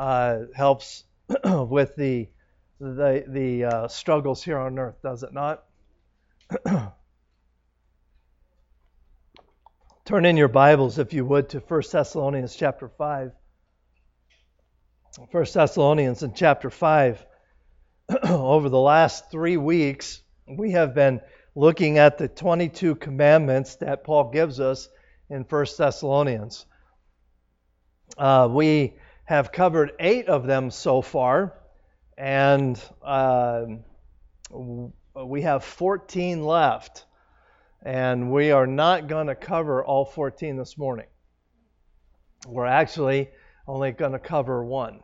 uh, helps with the the the uh, struggles here on earth, does it not? Turn in your Bibles, if you would, to 1 Thessalonians chapter 5. 1 Thessalonians in chapter 5. Over the last three weeks, we have been looking at the 22 commandments that Paul gives us in 1 Thessalonians. Uh, we have covered eight of them so far, and uh, we have 14 left. And we are not going to cover all 14 this morning. We're actually only going to cover one.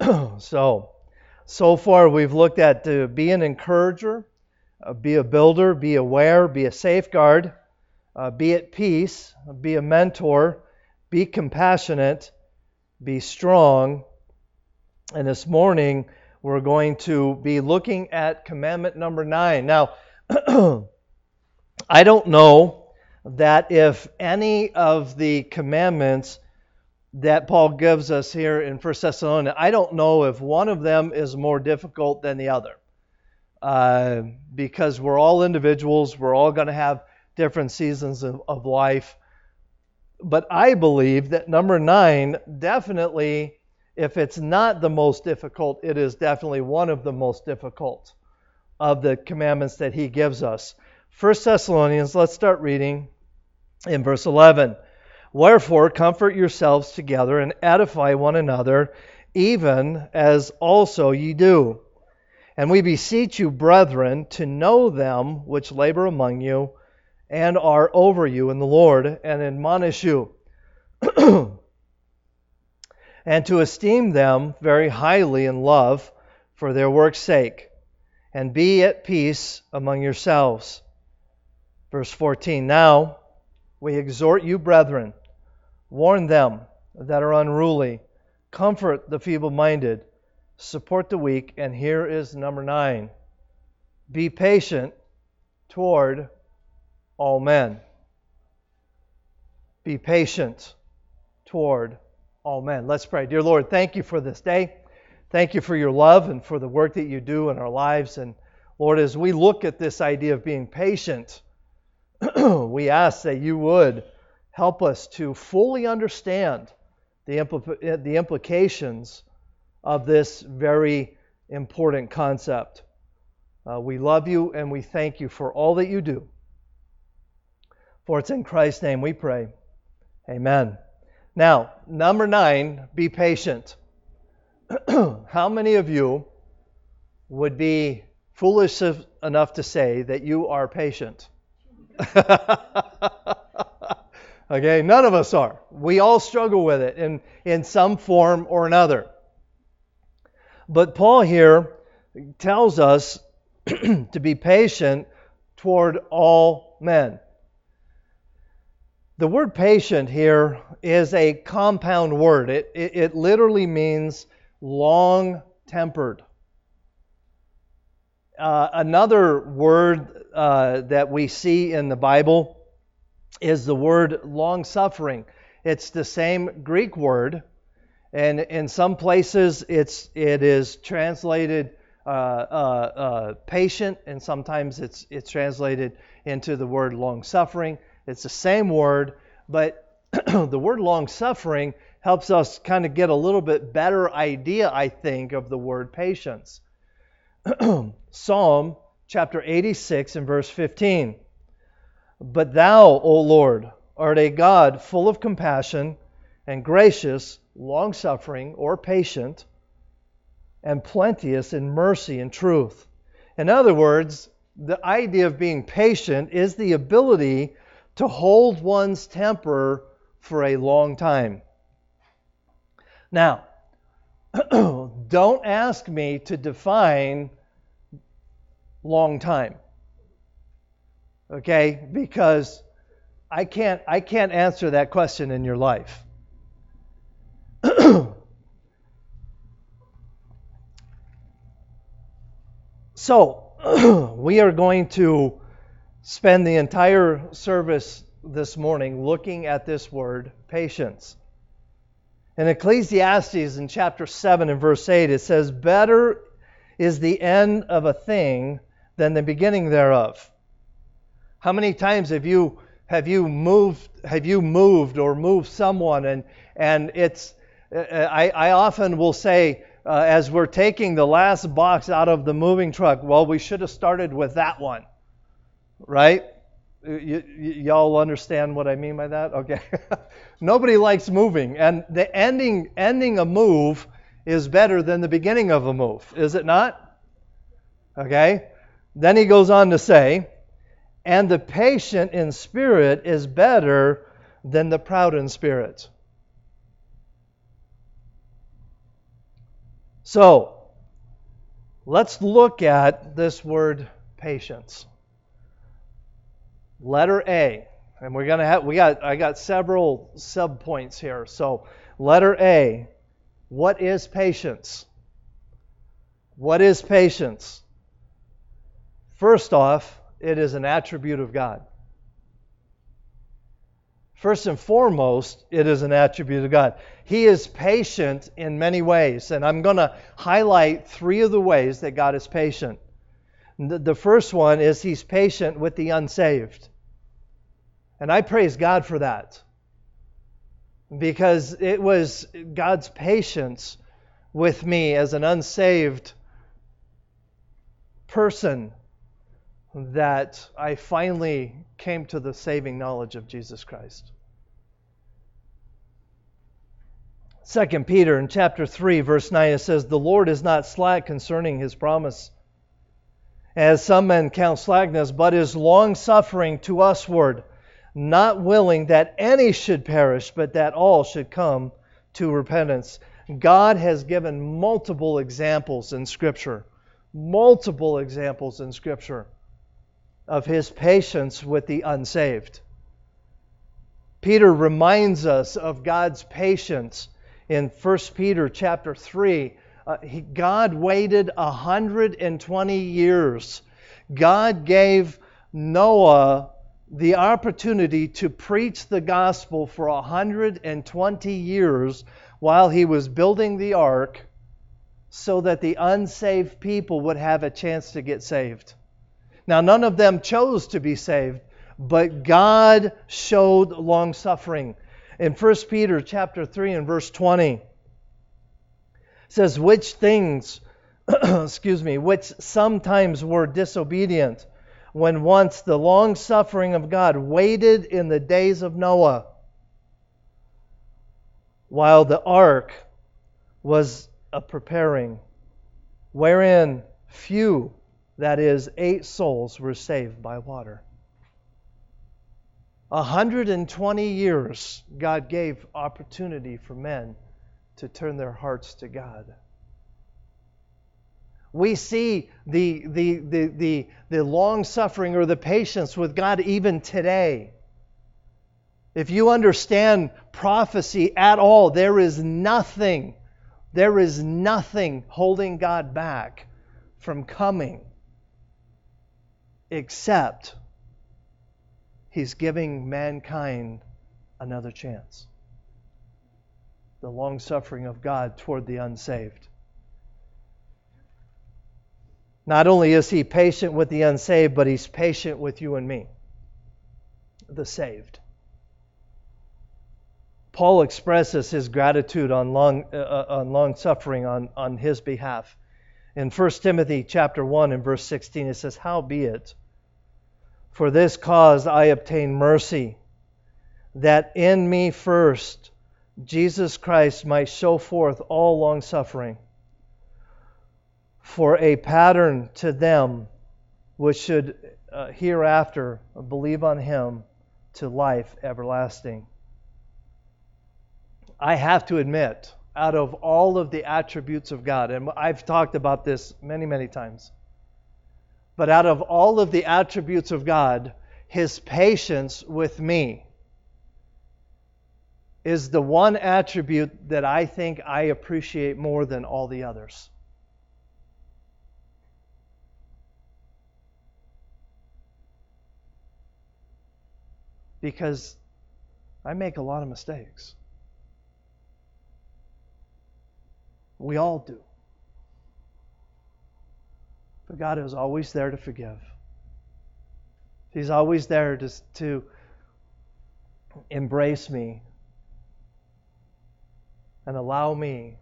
so, so far we've looked at to be an encourager, uh, be a builder, be aware, be a safeguard, uh, be at peace, be a mentor, be compassionate, be strong. And this morning we're going to be looking at commandment number nine. Now, I don't know that if any of the commandments that Paul gives us here in 1 Thessalonians, I don't know if one of them is more difficult than the other. Uh, because we're all individuals, we're all going to have different seasons of, of life. But I believe that number nine definitely, if it's not the most difficult, it is definitely one of the most difficult of the commandments that he gives us. First Thessalonians, let's start reading in verse 11. Wherefore, comfort yourselves together and edify one another, even as also ye do. And we beseech you, brethren, to know them which labor among you and are over you in the Lord, and admonish you, and to esteem them very highly in love for their work's sake, and be at peace among yourselves. Verse 14 Now we exhort you, brethren, warn them that are unruly, comfort the feeble minded, support the weak, and here is number nine be patient toward all men. Be patient toward all men. Let's pray. Dear Lord, thank you for this day. Thank you for your love and for the work that you do in our lives. And Lord, as we look at this idea of being patient, we ask that you would help us to fully understand the, impl- the implications of this very important concept. Uh, we love you and we thank you for all that you do. For it's in Christ's name we pray. Amen. Now, number nine, be patient. How many of you would be foolish enough to say that you are patient? okay, none of us are. We all struggle with it in, in some form or another. But Paul here tells us to be patient toward all men. The word patient here is a compound word. It, it, it literally means long tempered. Uh, another word uh, that we see in the Bible is the word long suffering. It's the same Greek word, and in some places it's it is translated uh, uh, uh patient, and sometimes it's it's translated into the word long suffering. It's the same word, but the word long suffering helps us kind of get a little bit better idea, I think, of the word patience. Psalm chapter 86 and verse 15. But thou, O Lord, art a God full of compassion and gracious, long suffering, or patient, and plenteous in mercy and truth. In other words, the idea of being patient is the ability to hold one's temper for a long time. Now, don't ask me to define long time. Okay? Because I can't I can't answer that question in your life. so, we are going to spend the entire service this morning looking at this word, patience. In Ecclesiastes in chapter 7 and verse 8, it says, Better is the end of a thing than the beginning thereof. How many times have you have you moved have you moved or moved someone and and it's I, I often will say uh, as we're taking the last box out of the moving truck, well, we should have started with that one, right? Y- y- y'all understand what I mean by that? Okay. Nobody likes moving, and the ending ending a move is better than the beginning of a move, is it not? Okay. Then he goes on to say, and the patient in spirit is better than the proud in spirit. So, let's look at this word patience. Letter A, and we're to have we got I got several sub points here. So, letter A, what is patience? What is patience? First off, it is an attribute of God. First and foremost, it is an attribute of God. He is patient in many ways, and I'm going to highlight three of the ways that God is patient. The first one is He's patient with the unsaved. And I praise God for that. Because it was God's patience with me as an unsaved person that I finally came to the saving knowledge of Jesus Christ. 2 Peter in chapter 3 verse 9 it says the Lord is not slack concerning his promise as some men count slackness but is long suffering to usward not willing that any should perish but that all should come to repentance. God has given multiple examples in scripture multiple examples in scripture of his patience with the unsaved. Peter reminds us of God's patience in 1 Peter chapter 3. Uh, he, God waited 120 years. God gave Noah the opportunity to preach the gospel for 120 years while he was building the ark so that the unsaved people would have a chance to get saved. Now, none of them chose to be saved, but God showed long suffering. In 1 Peter chapter 3 and verse 20, says, Which things, excuse me, which sometimes were disobedient, when once the long suffering of God waited in the days of Noah, while the ark was a preparing, wherein few that is, eight souls were saved by water. 120 years God gave opportunity for men to turn their hearts to God. We see the, the, the, the, the long suffering or the patience with God even today. If you understand prophecy at all, there is nothing, there is nothing holding God back from coming except he's giving mankind another chance. The long suffering of God toward the unsaved. Not only is he patient with the unsaved, but he's patient with you and me, the saved. Paul expresses his gratitude on long, uh, on long suffering on, on his behalf. In 1 Timothy chapter 1 and verse 16, it says, Howbeit, for this cause I obtain mercy, that in me first Jesus Christ might show forth all longsuffering, for a pattern to them which should uh, hereafter believe on him to life everlasting. I have to admit, out of all of the attributes of God, and I've talked about this many, many times but out of all of the attributes of God, his patience with me is the one attribute that I think I appreciate more than all the others. Because I make a lot of mistakes. We all do. But God is always there to forgive. He's always there to, to embrace me and allow me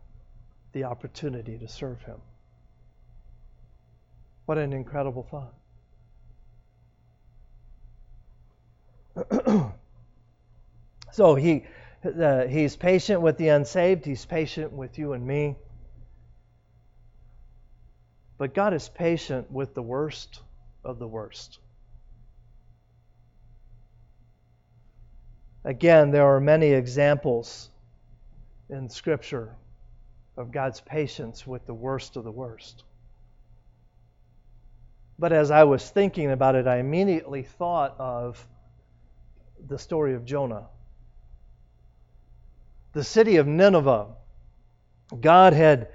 the opportunity to serve Him. What an incredible thought. so he uh, he's patient with the unsaved, he's patient with you and me. But God is patient with the worst of the worst. Again, there are many examples in Scripture of God's patience with the worst of the worst. But as I was thinking about it, I immediately thought of the story of Jonah. The city of Nineveh, God had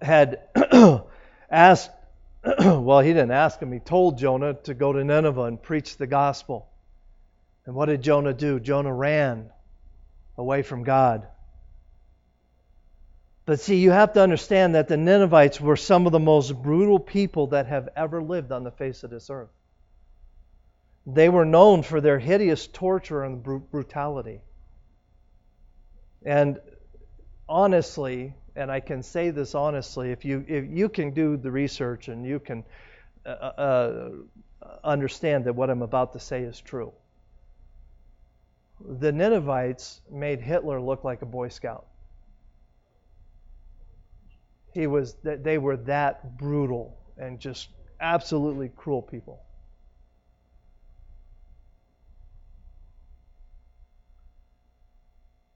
had asked well, he didn't ask him, he told Jonah to go to Nineveh and preach the gospel. And what did Jonah do? Jonah ran away from God. But see, you have to understand that the Ninevites were some of the most brutal people that have ever lived on the face of this earth. They were known for their hideous torture and brutality. And honestly, and I can say this honestly, if you if you can do the research and you can uh, uh, understand that what I'm about to say is true, the Ninevites made Hitler look like a Boy Scout. He was that they were that brutal and just absolutely cruel people.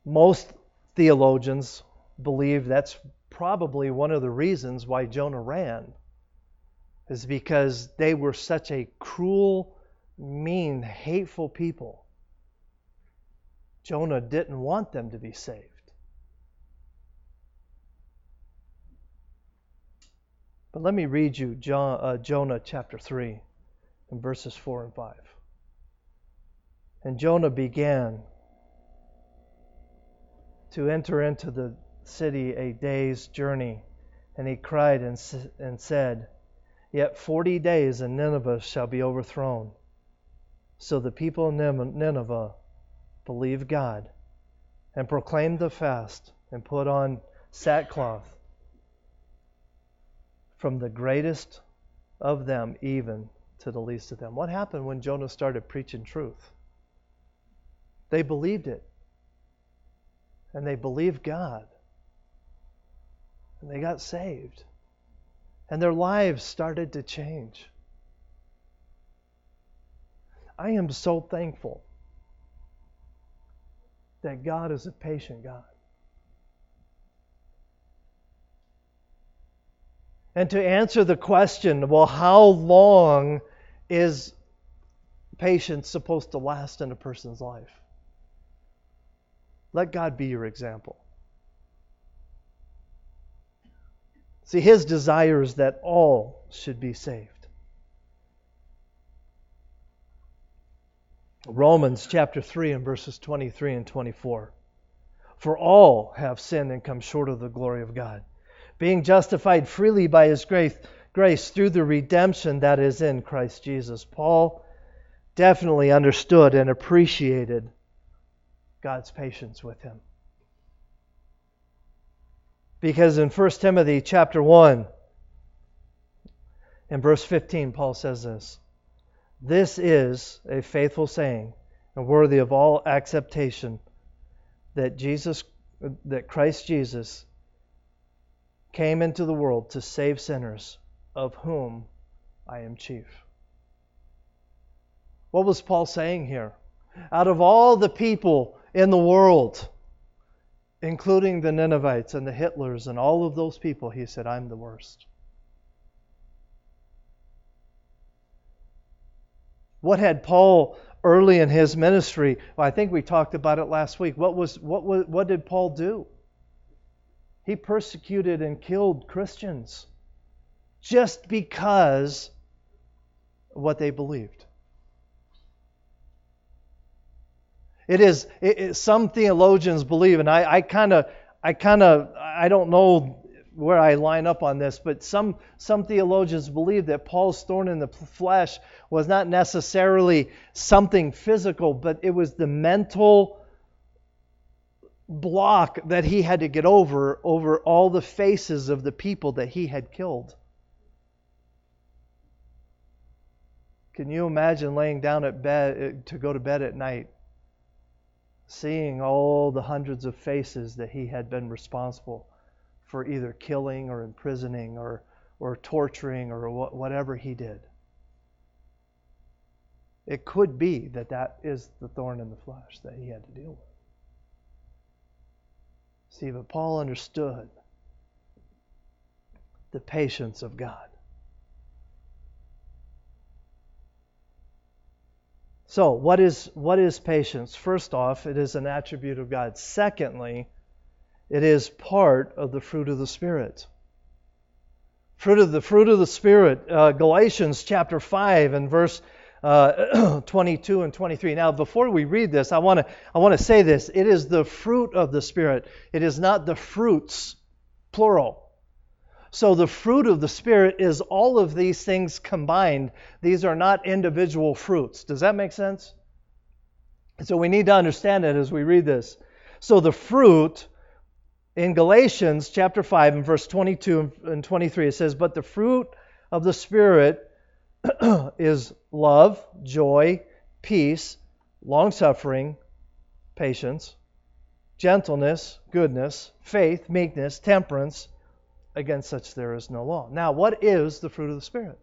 Most theologians believe that's probably one of the reasons why Jonah ran, is because they were such a cruel, mean, hateful people. Jonah didn't want them to be saved. But let me read you John, uh, Jonah chapter 3 and verses 4 and 5. And Jonah began to enter into the city a day's journey. And he cried and, and said, Yet forty days and Nineveh shall be overthrown. So the people of Nineveh believed God and proclaimed the fast and put on sackcloth from the greatest of them even to the least of them. What happened when Jonah started preaching truth? They believed it. And they believed God and they got saved. And their lives started to change. I am so thankful that God is a patient God. And to answer the question, well, how long is patience supposed to last in a person's life? Let God be your example. See, his desire is that all should be saved. Romans chapter 3 and verses 23 and 24. For all have sinned and come short of the glory of God, being justified freely by his grace, grace through the redemption that is in Christ Jesus. Paul definitely understood and appreciated God's patience with him. Because in 1 Timothy chapter 1 and verse 15, Paul says this This is a faithful saying and worthy of all acceptation that Jesus that Christ Jesus came into the world to save sinners, of whom I am chief. What was Paul saying here? Out of all the people in the world, including the Ninevites and the Hitlers and all of those people, he said, I'm the worst. What had Paul early in his ministry? Well, I think we talked about it last week. What was what was, what did Paul do? He persecuted and killed Christians just because of what they believed. It is it, it, some theologians believe, and I kind of I kind of I don't know where I line up on this, but some some theologians believe that Paul's thorn in the flesh was not necessarily something physical, but it was the mental block that he had to get over over all the faces of the people that he had killed. Can you imagine laying down at bed uh, to go to bed at night, seeing all the hundreds of faces that he had been responsible for either killing or imprisoning or, or torturing or whatever he did? It could be that that is the thorn in the flesh that he had to deal with. See, but Paul understood the patience of God. So, what is what is patience? First off, it is an attribute of God. Secondly, it is part of the fruit of the Spirit. Fruit of the fruit of the Spirit. Uh, Galatians chapter five and verse uh, 22 and 23. Now, before we read this, I want to I want to say this. It is the fruit of the Spirit. It is not the fruits, plural. So the fruit of the Spirit is all of these things combined. These are not individual fruits. Does that make sense? So we need to understand it as we read this. So the fruit in Galatians chapter 5 and verse 22 and 23 it says, But the fruit of the Spirit is love, joy, peace, long suffering, patience, gentleness, goodness, faith, meekness, temperance. Against such there is no law. Now, what is the fruit of the Spirit?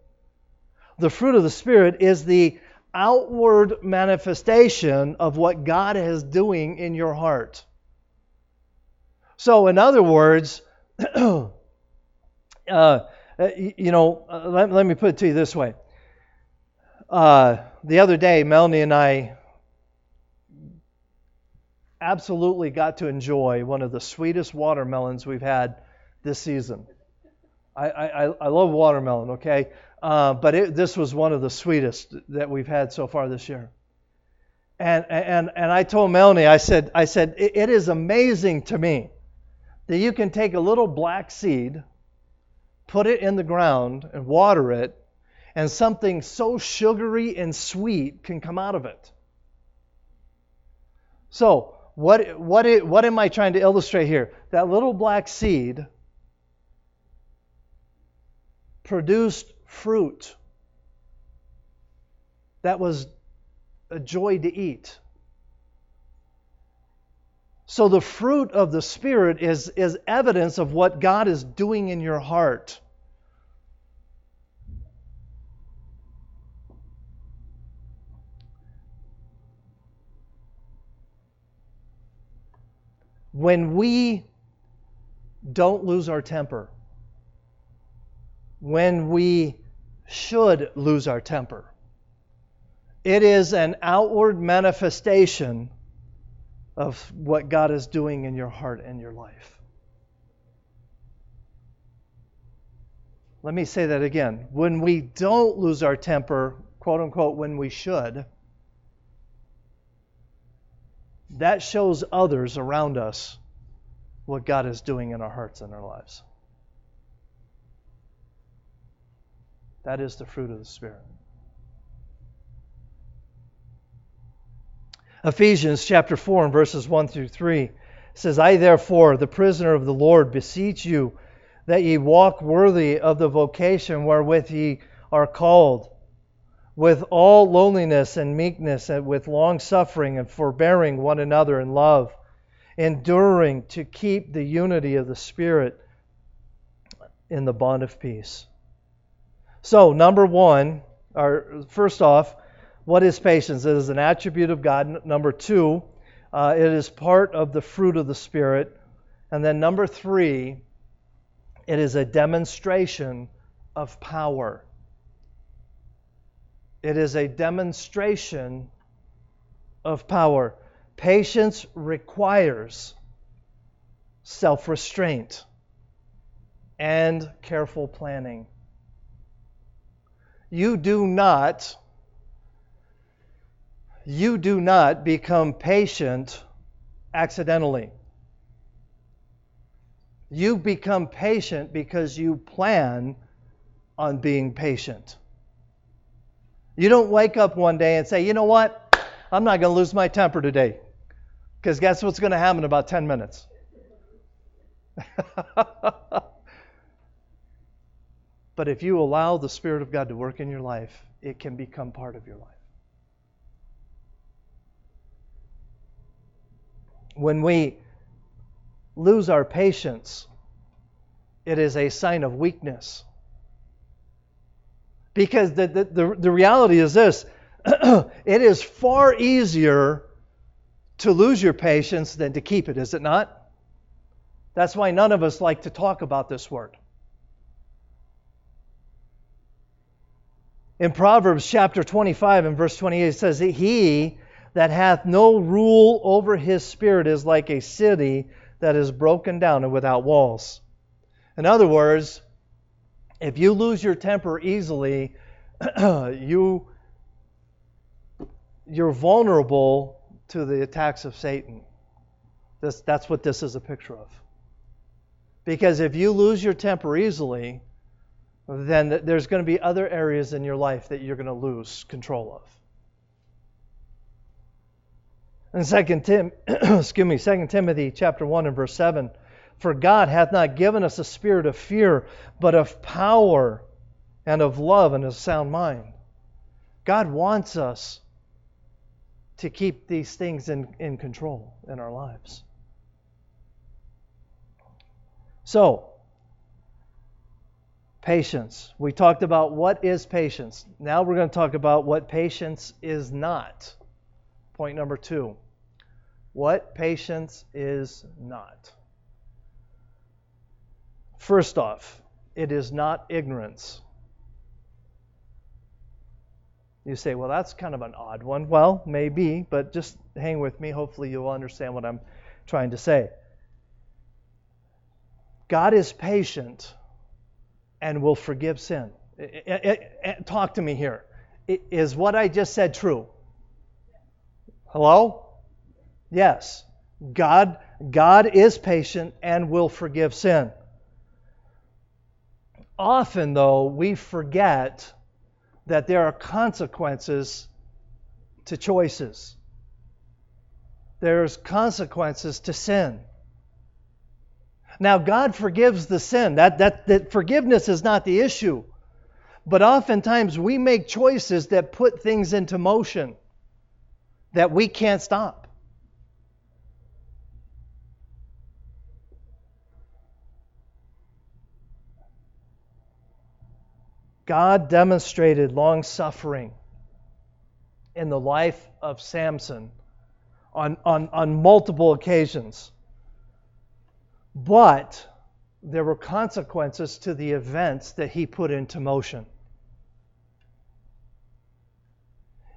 The fruit of the Spirit is the outward manifestation of what God is doing in your heart. So, in other words, uh, you know, let, let, me put it to you this way. Uh, the other day, Melanie and I absolutely got to enjoy one of the sweetest watermelons we've had this season. I, I, I love watermelon, okay? Uh, but it, this was one of the sweetest that we've had so far this year. And, and, and I told Melanie, I said, I said it, it is amazing to me that you can take a little black seed, put it in the ground, and water it, and something so sugary and sweet can come out of it. So, what, what, what am I trying to illustrate here? That little black seed produced fruit that was a joy to eat. So the fruit of the Spirit is, is evidence of what God is doing in your heart. When we don't lose our temper, when we should lose our temper. It is an outward manifestation of what God is doing in your heart and your life. Let me say that again. When we don't lose our temper, quote unquote, when we should, that shows others around us what God is doing in our hearts and our lives. That is the fruit of the Spirit. Ephesians chapter 4 and verses 1 through 3 says, I therefore, the prisoner of the Lord, beseech you that ye walk worthy of the vocation wherewith ye are called, with all lowliness and meekness, and with long suffering and forbearing one another in love, enduring to keep the unity of the Spirit in the bond of peace. So, number one, or first off, what is patience? It is an attribute of God. Number two, uh, it is part of the fruit of the Spirit. And then number three, it is a demonstration of power. It is a demonstration of power. Patience requires self restraint and careful planning. You do not you do not become patient accidentally. You become patient because you plan on being patient. You don't wake up one day and say, you know what? I'm not going to lose my temper today. Because guess what's going to happen in about 10 minutes? but if you allow the Spirit of God to work in your life, it can become part of your life. When we lose our patience, it is a sign of weakness. Because the, the, the, the reality is this it is far easier to lose your patience than to keep it, is it not? That's why none of us like to talk about this word. In Proverbs chapter 25 and verse 28, it says, He that hath no rule over his spirit is like a city that is broken down and without walls. In other words, if you lose your temper easily, you you're vulnerable to the attacks of Satan. This, that's what this is a picture of. Because if you lose your temper easily, then there's going to be other areas in your life that you're going to lose control of. In 2 Tim, excuse me, 2 Timothy chapter 1 and verse 7, for God hath not given us a spirit of fear, but of power and of love and a sound mind. God wants us to keep these things in, in control in our lives. So, patience. We talked about what is patience. Now we're going to talk about what patience is not. Point number two. What patience is not. First off, it is not ignorance. You say, well, that's kind of an odd one. Well, maybe, but just hang with me. Hopefully, you'll understand what I'm trying to say. God is patient and will forgive sin. talk to me here. Is what I just said true? Hello? Yes. God, God is patient and will forgive sin. Often, though, we forget that there are consequences to choices. There's consequences to sin. Now, God forgives the sin. That, that, that forgiveness is not the issue. But oftentimes we make choices that put things into motion that we can't stop. God demonstrated long suffering in the life of Samson on, on, on multiple occasions. But there were consequences to the events that he put into motion.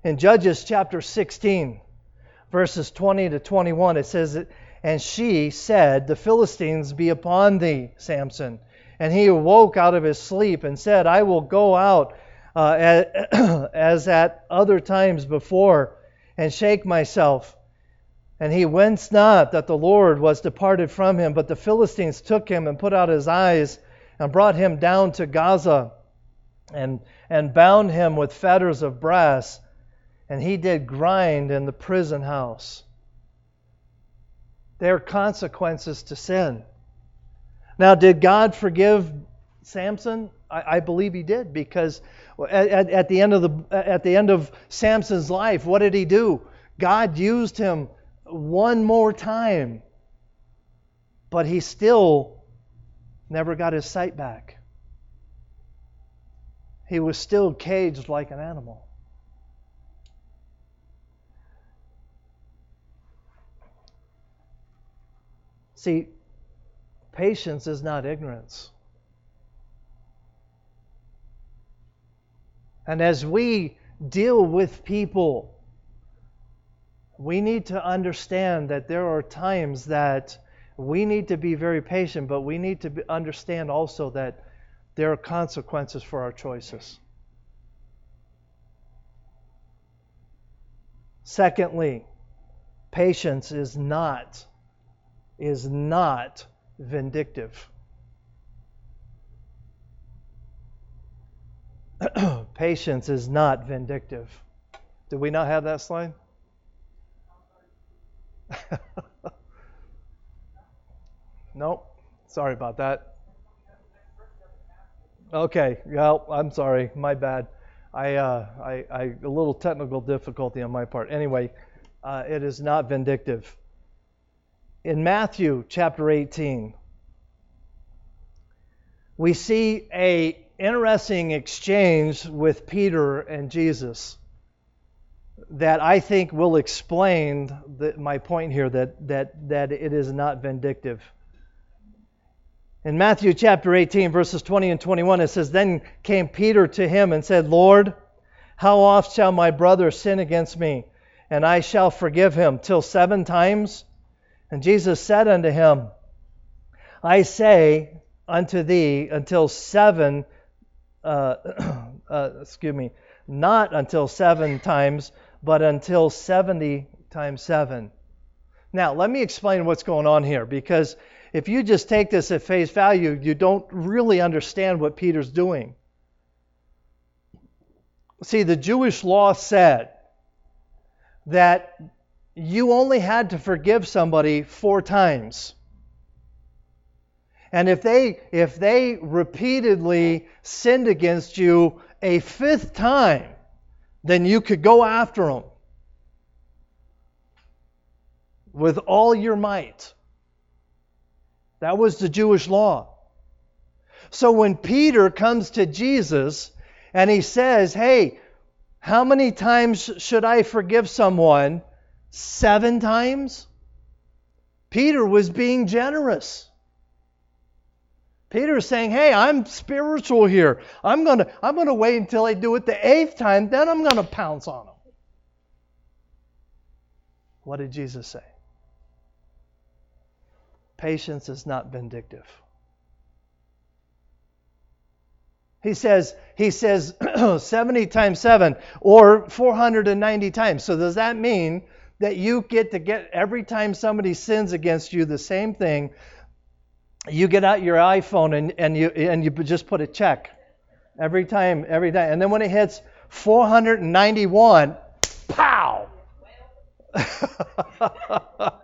In Judges chapter 16, verses 20 to 21, it says, And she said, The Philistines be upon thee, Samson. And he awoke out of his sleep and said, I will go out uh, as at other times before and shake myself. And he winced not that the Lord was departed from him, but the Philistines took him and put out his eyes and brought him down to Gaza and, and bound him with fetters of brass. And he did grind in the prison house. There are consequences to sin. Now, did God forgive Samson? I, I believe he did because at, at, the end of the at the end of Samson's life, what did he do? God used him one more time, but he still never got his sight back. He was still caged like an animal. See, Patience is not ignorance. And as we deal with people, we need to understand that there are times that we need to be very patient, but we need to understand also that there are consequences for our choices. Secondly, patience is not is not vindictive. Patience is not vindictive. Do we not have that slide? nope. Sorry about that. Okay. Well, I'm sorry. My bad. I, uh, I, I, a little technical difficulty on my part. Anyway, uh, it is not vindictive. In Matthew chapter 18, we see a interesting exchange with Peter and Jesus that I think will explain the, my point here that, that, that it is not vindictive. In Matthew chapter 18, verses 20 and 21, it says, Then came Peter to him and said, Lord, how oft shall my brother sin against me, and I shall forgive him? Till seven times? And Jesus said unto him, I say unto thee, until seven, uh, uh, excuse me, not until seven times, but until 70 times seven. Now, let me explain what's going on here because if you just take this at face value, you don't really understand what Peter's doing. See, the Jewish law said that you only had to forgive somebody four times. And if they if they repeatedly sinned against you a fifth time, then you could go after them with all your might. That was the Jewish law. So when Peter comes to Jesus and he says, Hey, how many times should I forgive someone? Seven times? Peter was being generous. Peter is saying, Hey, I'm spiritual here. I'm to I'm to wait until I do it the eighth time, then I'm to pounce on them. What did Jesus say? Patience is not vindictive. He says, he says 70 times 7 or 490 times. So does that mean that you get to get every time somebody sins against you the same thing, you get out your iPhone and, and you and you just put a check every time, every time. And then when it hits 491, pow!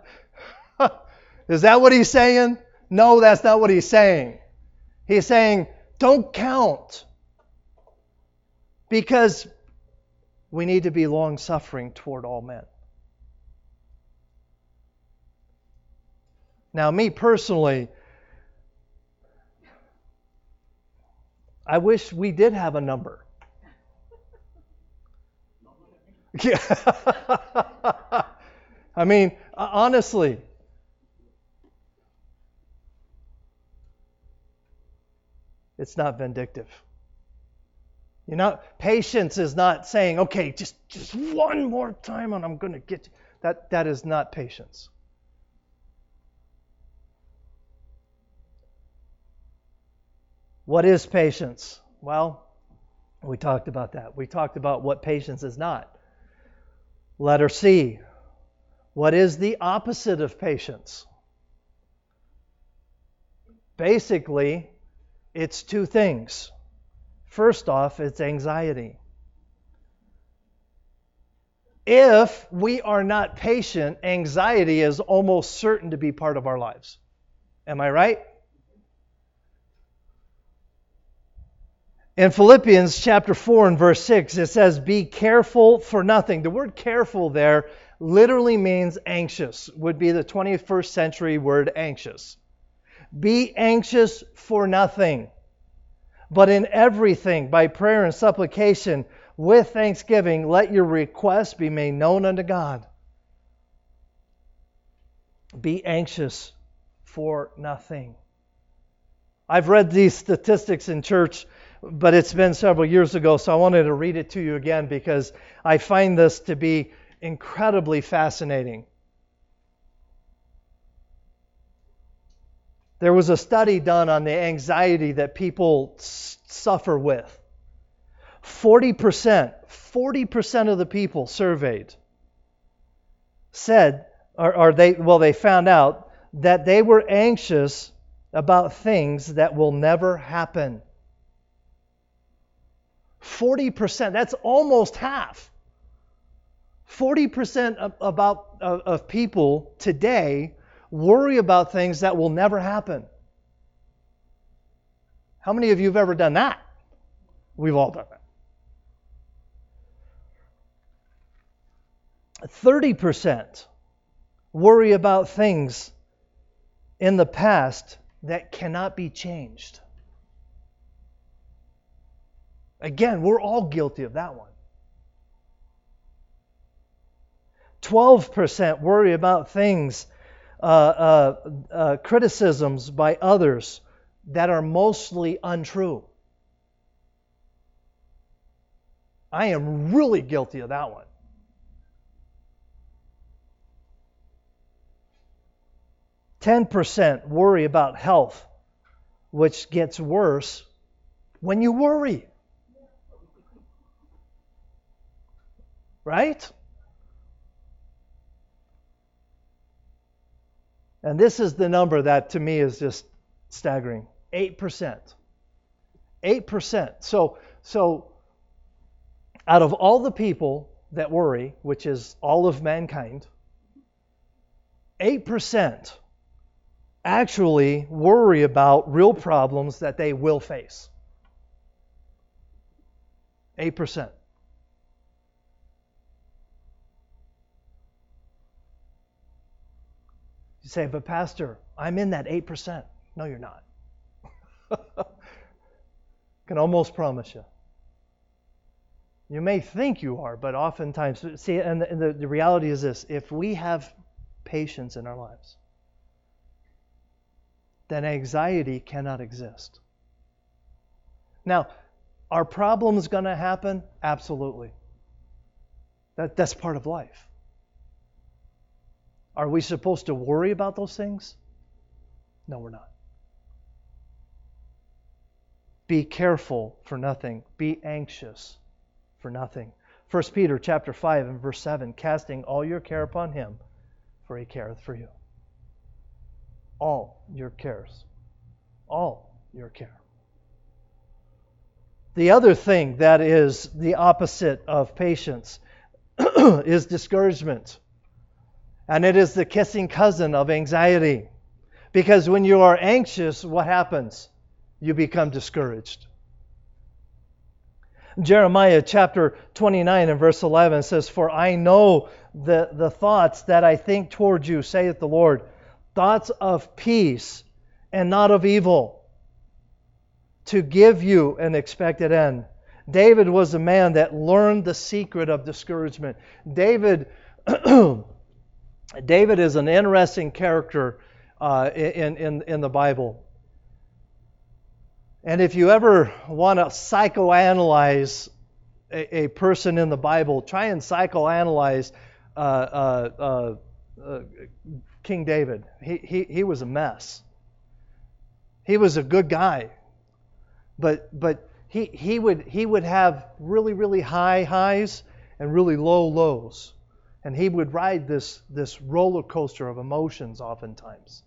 Is that what he's saying? No, that's not what he's saying. He's saying, don't count. Because we need to be long suffering toward all men. Now, me personally, I wish we did have a number. Yeah. I mean, uh, honestly, It's not vindictive. You know, patience is not saying, okay, just, just one more time and I'm going to get you. That, that is not patience. What is patience? Well, we talked about that. We talked about what patience is not. Letter C. What is the opposite of patience? Basically, it's two things. First off, it's anxiety. If we are not patient, anxiety is almost certain to be part of our lives. Am I right? In Philippians chapter 4 and verse 6, it says, Be careful for nothing. The word careful there literally means anxious, would be the 21st century word anxious. Be anxious for nothing, but in everything, by prayer and supplication, with thanksgiving, let your requests be made known unto God. Be anxious for nothing. I've read these statistics in church, but it's been several years ago, so I wanted to read it to you again because I find this to be incredibly fascinating. There was a study done on the anxiety that people suffer with. 40%, 40% of the people surveyed said, or, or they, well, they found out that they were anxious about things that will never happen. 40%, that's almost half. 40% of, about, of, of people today worry about things that will never happen. How many of you have ever done that? We've all done that. 30% worry about things in the past that cannot be changed. Again, we're all guilty of that one. 12% worry about things, uh, uh, uh, criticisms by others that are mostly untrue. I am really guilty of that one. Ten percent worry about health, which gets worse when you worry. Right? And this is the number that to me is just staggering 8%. 8%. So, so out of all the people that worry, which is all of mankind, 8% actually worry about real problems that they will face. 8%. Say, but Pastor, I'm in that 8%. No, you're not. Can almost promise you. You may think you are, but oftentimes, see, and the, the, the reality is this if we have patience in our lives, then anxiety cannot exist. Now, are problems going to happen? Absolutely. That, that's part of life. Are we supposed to worry about those things? No, we're not. Be careful for nothing. Be anxious for nothing. 1 Peter chapter 5 and verse 7, casting all your care upon him, for he careth for you. All your cares. All your care. The other thing that is the opposite of patience is discouragement. And it is the kissing cousin of anxiety. Because when you are anxious, what happens? You become discouraged. Jeremiah chapter 29 and verse 11 says, For I know the, the thoughts that I think toward you, saith the Lord, thoughts of peace and not of evil, to give you an expected end. David was a man that learned the secret of discouragement. David David is an interesting character uh, in, in, in the Bible. And if you ever want to psychoanalyze a, a, person in the Bible, try and psychoanalyze uh, uh, uh, uh, King David. He, he, he was a mess. He was a good guy, but, but he, he, would, he would have really, really high highs and really low lows. And he would ride this, this roller coaster of emotions oftentimes.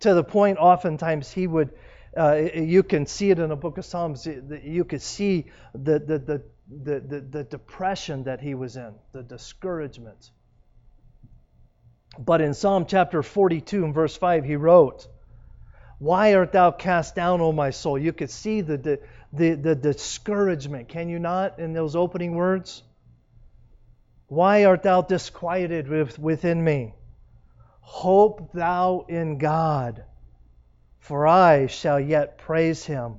To the point, oftentimes, he would, uh, you can see it in the book of Psalms, you could see the, the, the, the, the, the depression that he was in, the discouragement. But in Psalm chapter 42 and verse 5, he wrote, Why art thou cast down, O my soul? You could see the, the, the, the discouragement, can you not, in those opening words? Why art thou disquieted within me? Hope thou in God, for I shall yet praise him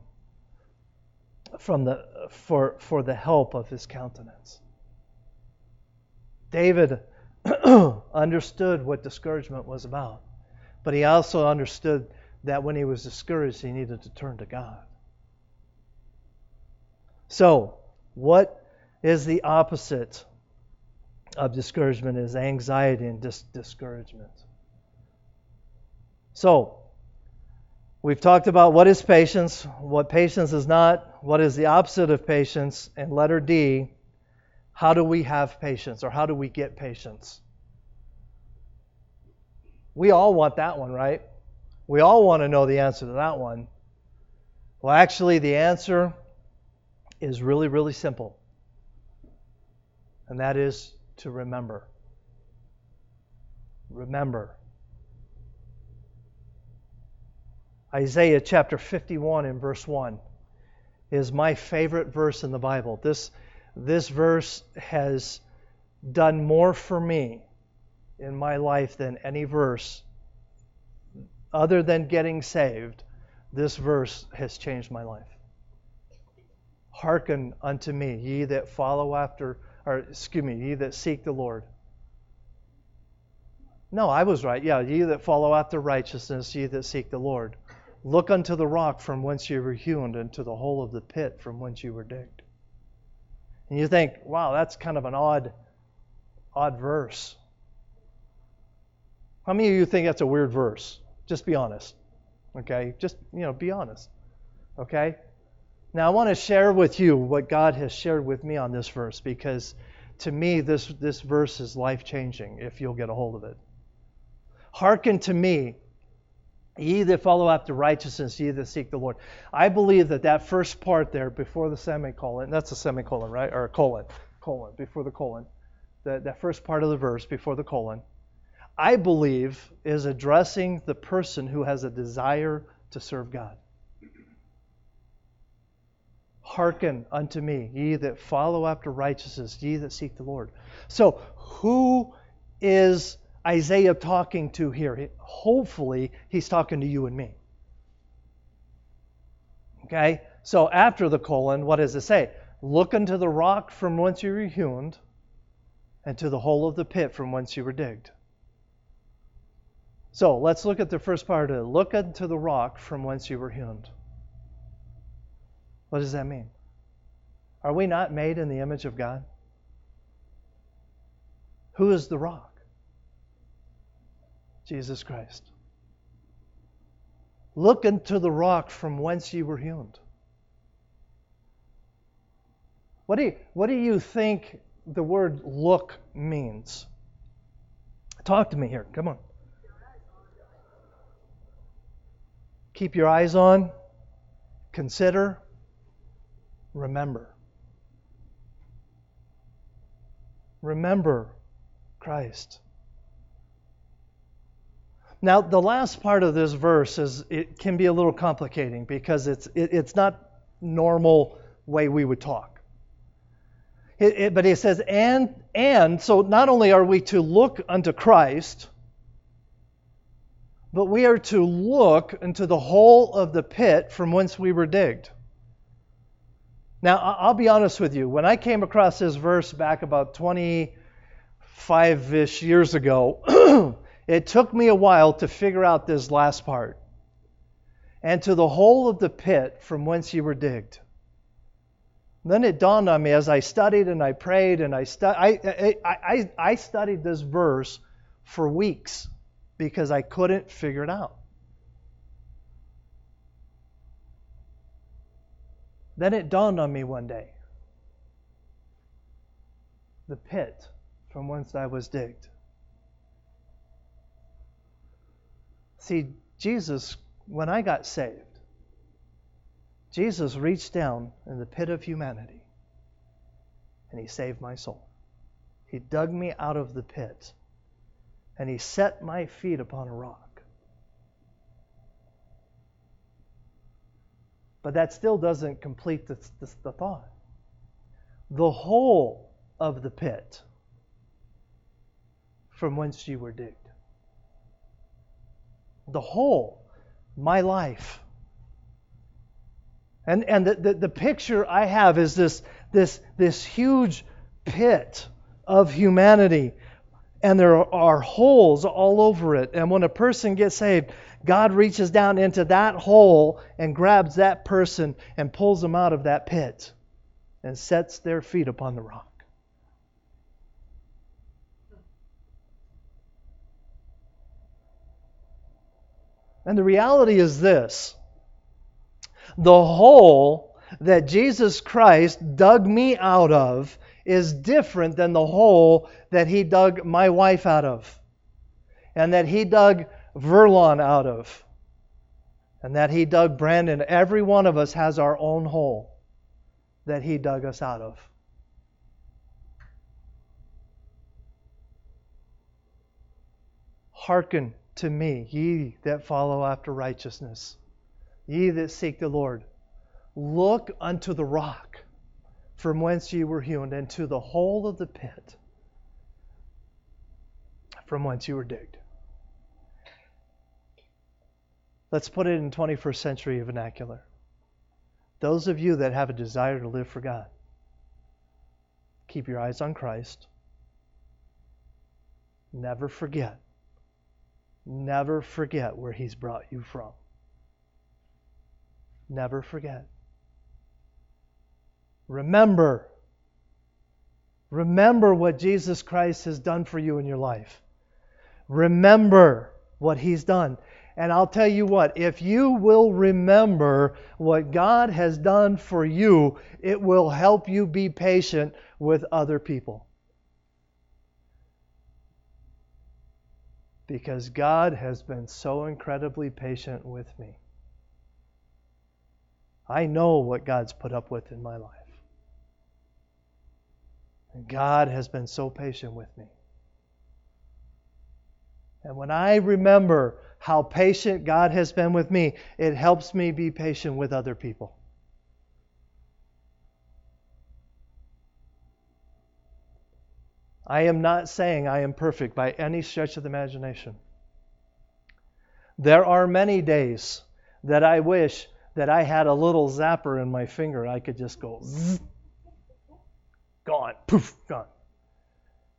from the, for, for the help of his countenance. David understood what discouragement was about, but he also understood that when he was discouraged, he needed to turn to God. So, what is the opposite of discouragement is anxiety and dis- discouragement. So, we've talked about what is patience, what patience is not, what is the opposite of patience, and letter D, how do we have patience or how do we get patience? We all want that one, right? We all want to know the answer to that one. Well, actually, the answer is really, really simple, and that is to remember. Remember. Isaiah chapter 51 and verse 1 is my favorite verse in the Bible. This, this verse has done more for me in my life than any verse other than getting saved. This verse has changed my life. Hearken unto me, ye that follow after, or excuse me, ye that seek the Lord. No, I was right. Yeah, ye that follow after righteousness, ye that seek the Lord. Look unto the rock from whence you were hewn, and to the hole of the pit from whence you were digged. And you think, wow, that's kind of an odd, odd verse. How many of you think that's a weird verse? Just be honest. Okay? Just, you know, be honest. Okay? Now, I want to share with you what God has shared with me on this verse because to me, this, this verse is life changing if you'll get a hold of it. Hearken to me, Ye that follow after righteousness, ye that seek the Lord. I believe that that first part there before the semicolon, that's a semicolon, right? Or a colon, colon, before the colon. That, that first part of the verse before the colon, I believe is addressing the person who has a desire to serve God. Hearken unto me, ye that follow after righteousness, ye that seek the Lord. So, who is Isaiah talking to here? Hopefully, he's talking to you and me. Okay? So after the colon, what does it say? Look unto the rock from whence you were hewn, and to the hole of the pit from whence you were digged. So let's look at the first part of it. Look unto the rock from whence you were hewn. What does that mean? Are we not made in the image of God? Who is the rock? Jesus Christ. Look into the rock from whence you were hewn. What do you, what do you think the word look means? Talk to me here. Come on. Keep your eyes on. Consider. Remember. Remember Christ. Now, the last part of this verse is it can be a little complicating because it's it, it's not normal way we would talk. It, it, but he says, and and so not only are we to look unto Christ, but we are to look into the hole of the pit from whence we were digged. Now, I'll be honest with you. When I came across this verse back about 25 ish years ago, It took me a while to figure out this last part. And to the hole of the pit from whence you were digged. Then it dawned on me as I studied and I prayed and I, stu- I, I, I, I studied this verse for weeks because I couldn't figure it out. Then it dawned on me one day the pit from whence I was digged. See, Jesus, when I got saved, Jesus reached down in the pit of humanity and he saved my soul. He dug me out of the pit and he set my feet upon a rock. But that still doesn't complete the, the, the thought. The hole of the pit from whence you were digged the whole, my life. And, and the, the, the picture I have is this, this, this huge pit of humanity, and there are holes all over it. And when a person gets saved, God reaches down into that hole and grabs that person and pulls them out of that pit and sets their feet upon the rock. And the reality is this the hole that Jesus Christ dug me out of is different than the hole that he dug my wife out of and that he dug Verlon out of. And that He dug Brandon. Every one of us has our own hole that He dug us out of. Hearken to me, ye that follow after righteousness, ye that seek the Lord. Look unto the rock from whence ye were hewn, and to the hole of the pit from whence you were digged. Let's put it in 21st century vernacular. Those of you that have a desire to live for God, keep your eyes on Christ. Never forget Never forget where He's brought you from. Never forget. Remember. Remember what Jesus Christ has done for you in your life. Remember what He's done. And I'll tell you what, if you will remember what God has done for you, it will help you be patient with other people. because God has been so incredibly patient with me. I know what God's put up with in my life. And God has been so patient with me. And when I remember how patient God has been with me, it helps me be patient with other people. I am not saying I am perfect by any stretch of the imagination. There are many days that I wish that I had a little zapper in my finger. I could just go, zzz, gone, poof, gone.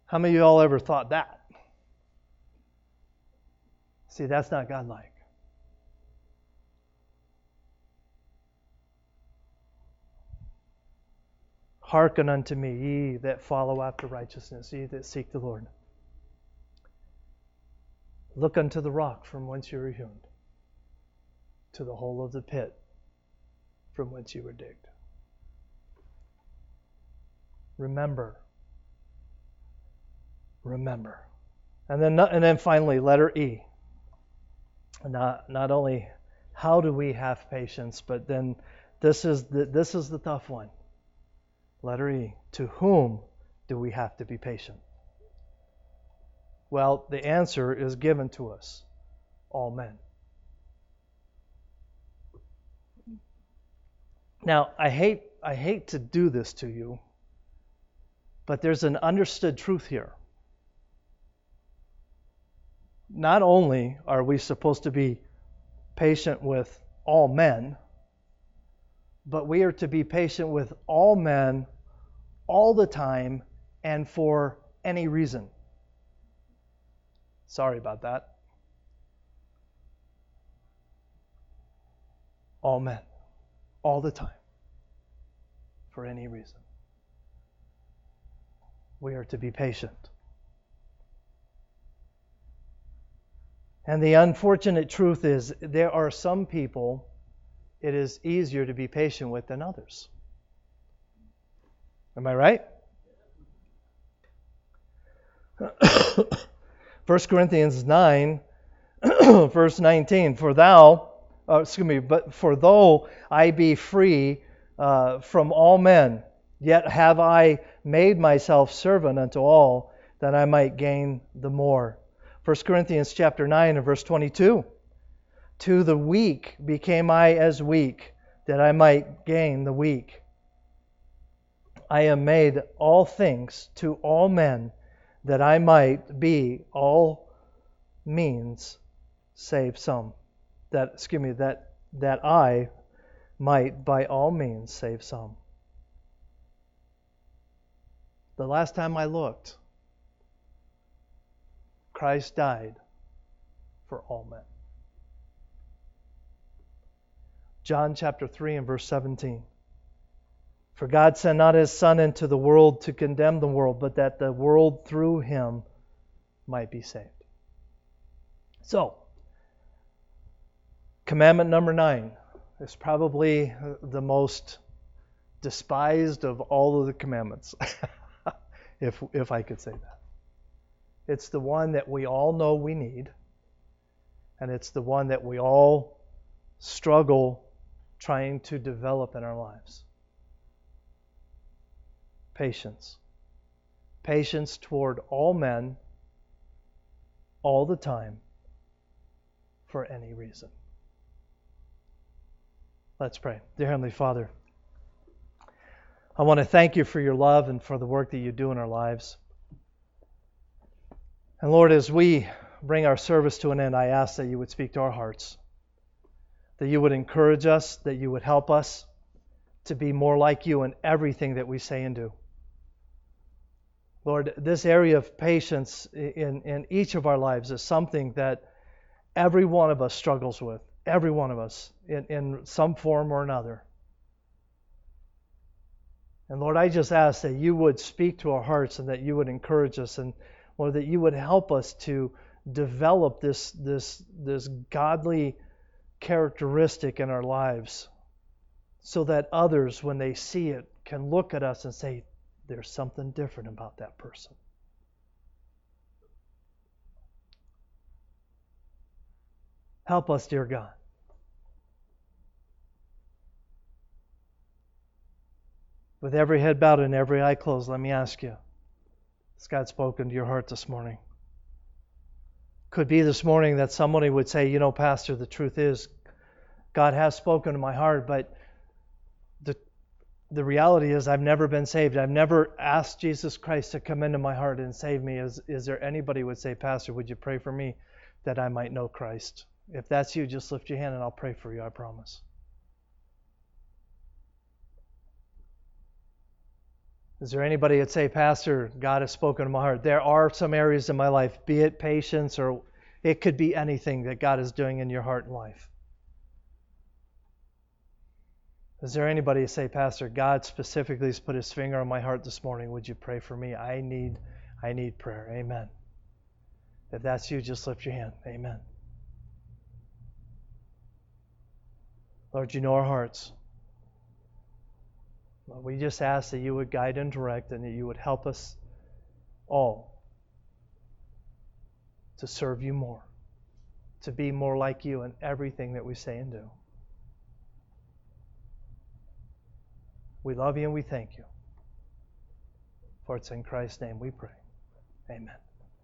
How many of y'all ever thought that? See, that's not godlike. Hearken unto me, ye that follow after righteousness, ye that seek the Lord. Look unto the rock from whence you were hewn, to the hole of the pit from whence you were digged. Remember. Remember. And then, and then finally, letter E. Not, not only how do we have patience, but then this is the, this is the tough one. Letter E. To whom do we have to be patient? Well, the answer is given to us all men. Now, I hate, I hate to do this to you, but there's an understood truth here. Not only are we supposed to be patient with all men, but we are to be patient with all men all the time and for any reason. Sorry about that. All men, all the time, for any reason. We are to be patient. And the unfortunate truth is, there are some people it is easier to be patient with than others. Am I right? 1 Corinthians 9, verse 19. For thou, uh, excuse me, but for though I be free uh, from all men, yet have I made myself servant unto all, that I might gain the more. 1 Corinthians chapter 9 and verse 22. To the weak became I as weak, that I might gain the weak. I am made all things to all men, that I might be all means save some. That excuse me, that that I might by all means save some. The last time I looked, Christ died for all men. John chapter 3 and verse 17. For God sent not his Son into the world to condemn the world, but that the world through him might be saved. So, commandment number nine is probably the most despised of all of the commandments, if, if I could say that. It's the one that we all know we need, and it's the one that we all struggle trying to develop in our lives. Patience. Patience toward all men, all the time, for any reason. Let's pray. Dear Heavenly Father, I want to thank you for your love and for the work that you do in our lives. And Lord, as we bring our service to an end, I ask that you would speak to our hearts, that you would encourage us, that you would help us to be more like you in everything that we say and do. Lord, this area of patience in, in each of our lives is something that every one of us struggles with, every one of us, in, in some form or another. And Lord, I just ask that you would speak to our hearts and that you would encourage us and Lord, that you would help us to develop this, this, this godly characteristic in our lives so that others, when they see it, can look at us and say, there's something different about that person. Help us, dear God. With every head bowed and every eye closed, let me ask you has God spoken to your heart this morning? Could be this morning that somebody would say, You know, Pastor, the truth is, God has spoken to my heart, but the, the reality is, I've never been saved. I've never asked Jesus Christ to come into my heart and save me. Is, is there anybody would say, Pastor, would you pray for me that I might know Christ? If that's you, just lift your hand and I'll pray for you, I promise. Is there anybody that say, Pastor, God has spoken to my heart? There are some areas in my life, be it patience or it could be anything that God is doing in your heart and life. Is there anybody that say, Pastor, God specifically has put his finger on my heart this morning. Would you pray for me? I need I need prayer. Amen. If that's you, just lift your hand. Amen. Lord, you know our hearts. We just ask that you would guide and direct and that you would help us all to serve you more, to be more like you in everything that we say and do. We love you and we thank you. For it's in Christ's name we pray. Amen.